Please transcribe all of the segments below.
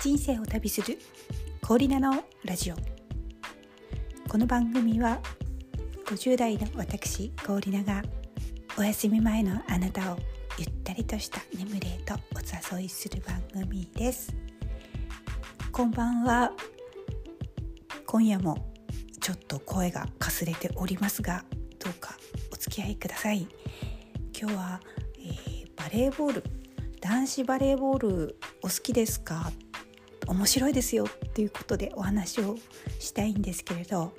人生を旅するコーリナのラジオ。この番組は50代の私コーリナがお休み前のあなたをゆったりとした眠れとお誘いする番組です。こんばんは。今夜もちょっと声がかすれておりますがどうかお付き合いください。今日は、えー、バレーボール。男子バレーボールお好きですか？面白いですよっていうことでお話をしたいんですけれど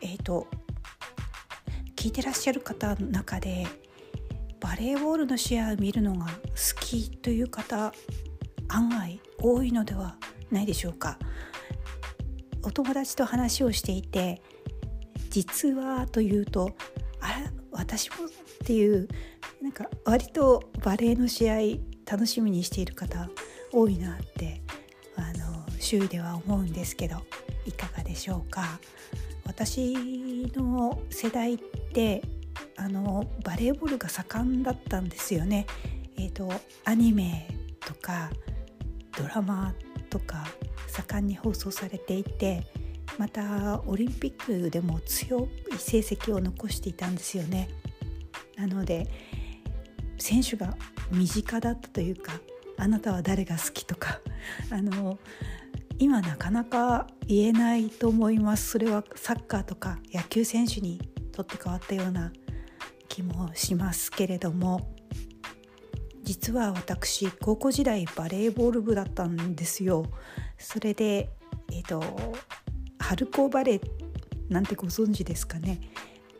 えっ、ー、と聞いてらっしゃる方の中でバレーボールの試合を見るのが好きという方案外多いのではないでしょうか。お友達と話をしていて実はというとあら私もっていうなんか割とバレーの試合楽しみにしている方多いなってあの周囲では思うんですけどいかがでしょうか？私の世代ってあのバレーボールが盛んだったんですよね。えーと、アニメとかドラマとか盛んに放送されていてまたオリンピックでも強い成績を残していたんですよね。なので選手が身近だったというかあなたは誰が好きとか。あの今なかなか言えないと思います。それはサッカーとか野球選手にとって変わったような気もしますけれども。実は私高校時代バレーボール部だったんですよ。それでえっ、ー、と春高バレーなんてご存知ですかね、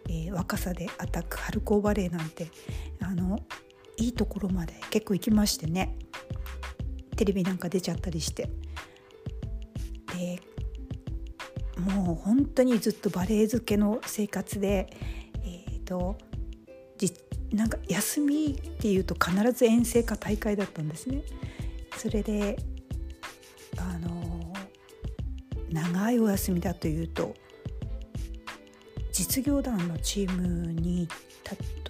えー、若さでアタック春高バレーなんてあのいいところまで結構行きましてね。テレビなんか出ちゃったりしてでもう本当にずっとバレエ漬けの生活でえっ、ー、となんか休みっていうと必ず遠征か大会だったんですね。それであの長いお休みだというと実業団のチームに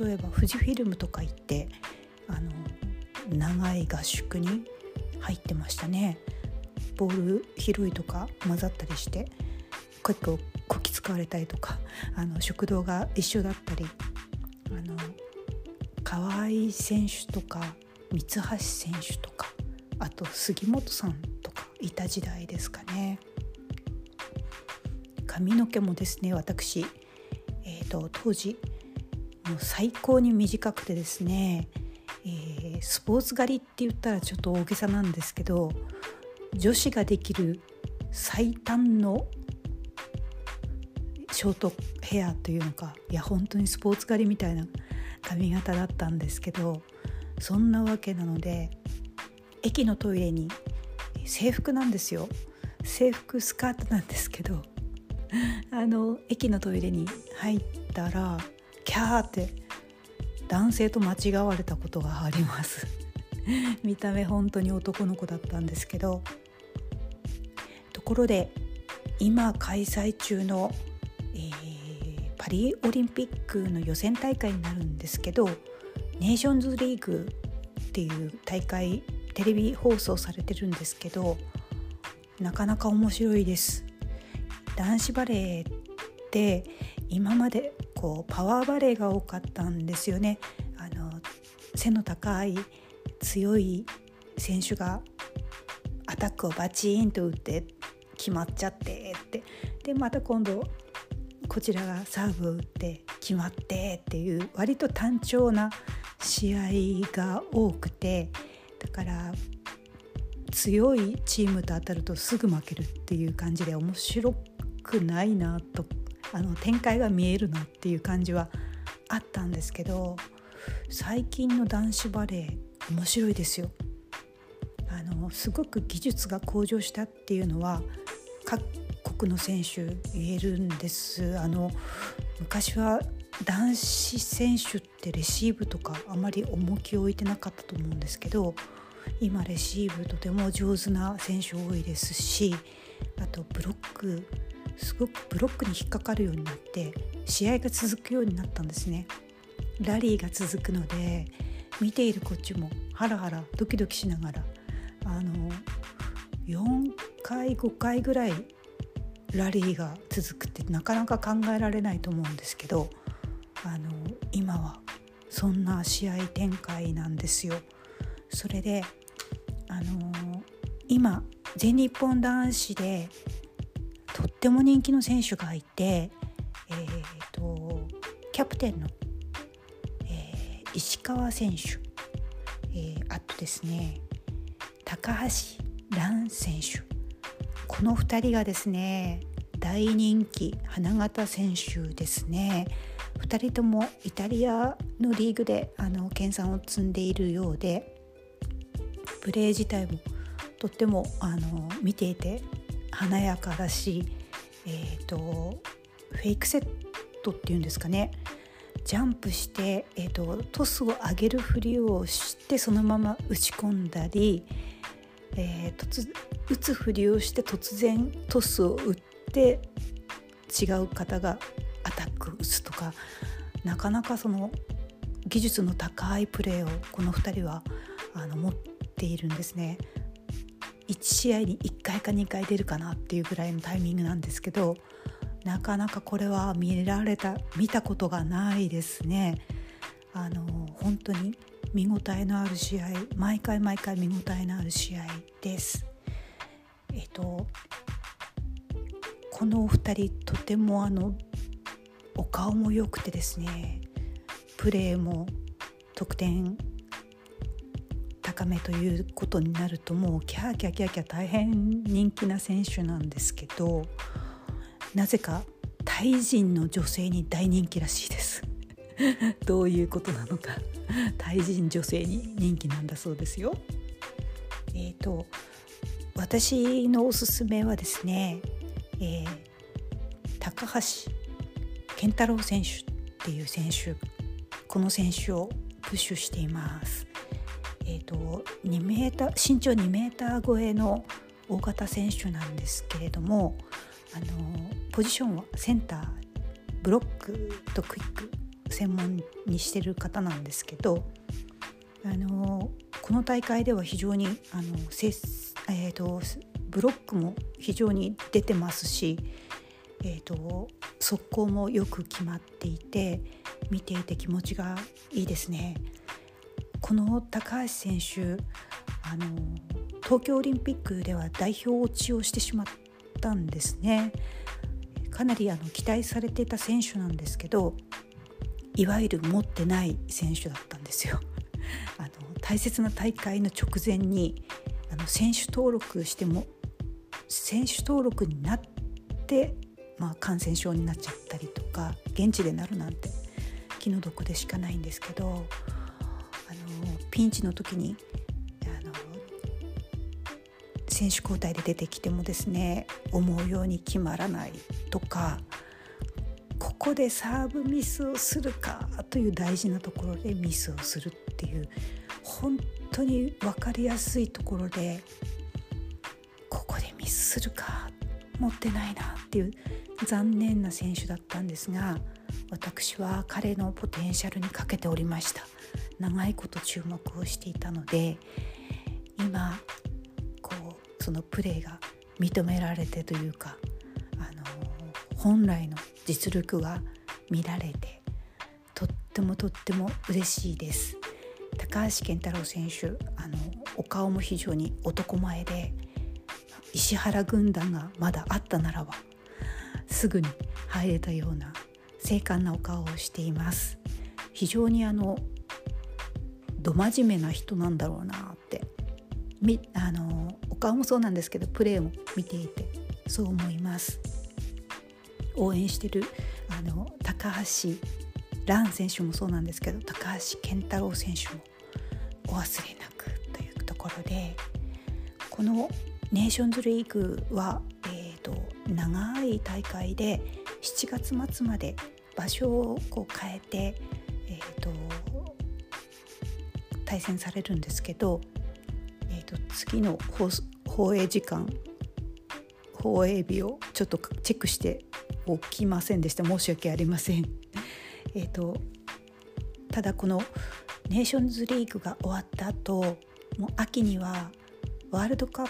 例えば富士フィルムとか行ってあの長い合宿に入ってましたね。ボール拾いとか混ざったりして結構こき使われたりとかあの食堂が一緒だったりあの河合選手とか三橋選手とかあと杉本さんとかいた時代ですかね。髪の毛もですね私、えーと、当時もう最高に短くてですねスポーツ狩りって言ったらちょっと大げさなんですけど女子ができる最短のショートヘアというのかいや本当にスポーツ狩りみたいな髪型だったんですけどそんなわけなので駅のトイレに制服なんですよ。制服スカートなんですけどあの駅のトイレに入ったらキャーって男性と間違われたことがあります。見た目本当に男の子だったんですけど。ところで今開催中の、えー、パリオリンピックの予選大会になるんですけどネーションズリーグっていう大会テレビ放送されてるんですけどなかなか面白いです。男子バレーって今までこうパワーバレーが多かったんですよね。あの背の高い強い選手がアタックをバチーンと打って決まっちゃってってでまた今度こちらがサーブを打って決まってっていう割と単調な試合が多くてだから強いチームと当たるとすぐ負けるっていう感じで面白くないなとあの展開が見えるなっていう感じはあったんですけど最近の男子バレー面白いですよ。あのすごく技術が向上したっていうのは各国の選手言えるんですあの昔は男子選手ってレシーブとかあまり重きを置いてなかったと思うんですけど今レシーブとても上手な選手多いですしあとブロックすごくブロックに引っかかるようになって試合が続くようになったんですねラリーが続くので見ているこっちもハラハラドキドキしながらあの4回5回ぐらいラリーが続くってなかなか考えられないと思うんですけどあの今はそんな試合展開なんですよ。それであの今全日本男子でとっても人気の選手がいて、えーと、キャプテンの、えー、石川選手、えー、あとですね高橋蘭選手この2人がですね大人気花形選手ですね。2人ともイタリアのリーグであの研鑽を積んでいるようでプレー自体もとってもあの見ていて華やかだし、えーと、フェイクセットっていうんですかねジャンプして、えーと、トスを上げるふりをしてそのまま打ち込んだり、えー、突打つふりをして突然トスを打って違う方がアタック打つとかなかなかその技術の高いプレーをこの2人はあの持っているんですね。1試合に1回か2回出るかなっていうぐらいのタイミングなんですけどなかなかこれは見られた見たことがないですね。あの本当に見応えのある試合毎回毎回見応えのある試合です。えっとこのお二人とてもあのお顔も良くてですねプレーも得点高めということになるともうキャーキャーキャーキャー大変人気な選手なんですけどなぜかタイ人の女性に大人気らしいです。どういうことなのか。タイ人女性に人気なんだそうですよ。えっ、ー、と私のおすすめはですね、えー、高橋健太郎選手っていう選手この選手をプッシュしています。えーと、2メーター身長2メーター超えの大型選手なんですけれどもあのポジションはセンターブロックとクイック専門にしてる方なんですけどあのこの大会では非常にあのせ、えーと、ブロックも非常に出てますし、えーと速攻もよく決まっていて見ていて気持ちがいいですね。この高橋選手あの東京オリンピックでは代表落ちをしてしまったんですね。かなりあの期待されていた選手なんですけどいわゆる持ってない選手だったんですよ。あの大切な大会の直前にあの選手登録しても選手登録になって、まあ、感染症になっちゃったりとか現地でなるなんて気の毒でしかないんですけどピンチの時にあの選手交代で出てきてもですね思うように決まらないとかここでサーブミスをするかという大事なところでミスをするっていう本当に分かりやすいところでここでミスするか持ってないなっていう残念な選手だったんですが私は彼のポテンシャルにかけておりました。長いこと注目をしていたので今こうそのプレーが認められてというかあの本来の実力が見られてとってもとっても嬉しいです。高橋健太郎選手あのお顔も非常に男前で石原軍団がまだあったならばすぐに入れたような精悍なお顔をしています。非常にあのど真面目な人なんだろうなって。みあのお顔もそうなんですけどプレーも見ていてそう思います。応援してるあの高橋蘭選手もそうなんですけど高橋健太郎選手もお忘れなくというところでこのネーションズリーグは、えーと、長い大会で7月末まで場所をこう変えて、えーと対戦されるんですけど、えーと、次の放映時間放映日をちょっとチェックしておきませんでした。申し訳ありません。えーと、ただこのネーションズリーグが終わった後もう秋にはワールドカッ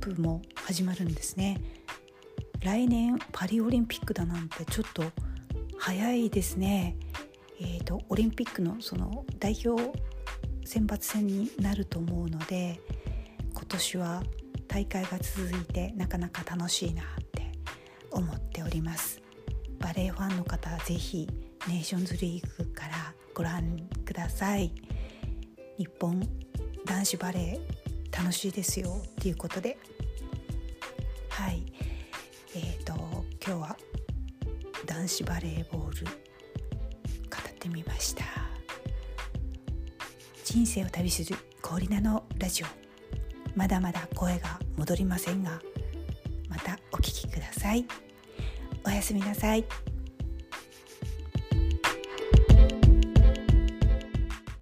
クも始まるんですね。来年パリオリンピックだなんてちょっと早いですね。えーと、オリンピックのその代表選抜戦になると思うので今年は大会が続いてなかなか楽しいなって思っております。バレーファンの方ぜひネーションズリーグからご覧ください。日本男子バレー楽しいですよっていうことで。はい。えーと、と今日は男子バレーボール語ってみました。人生を旅する氷菜のラジオまだまだ声が戻りませんがまたお聴きくださいおやすみなさい。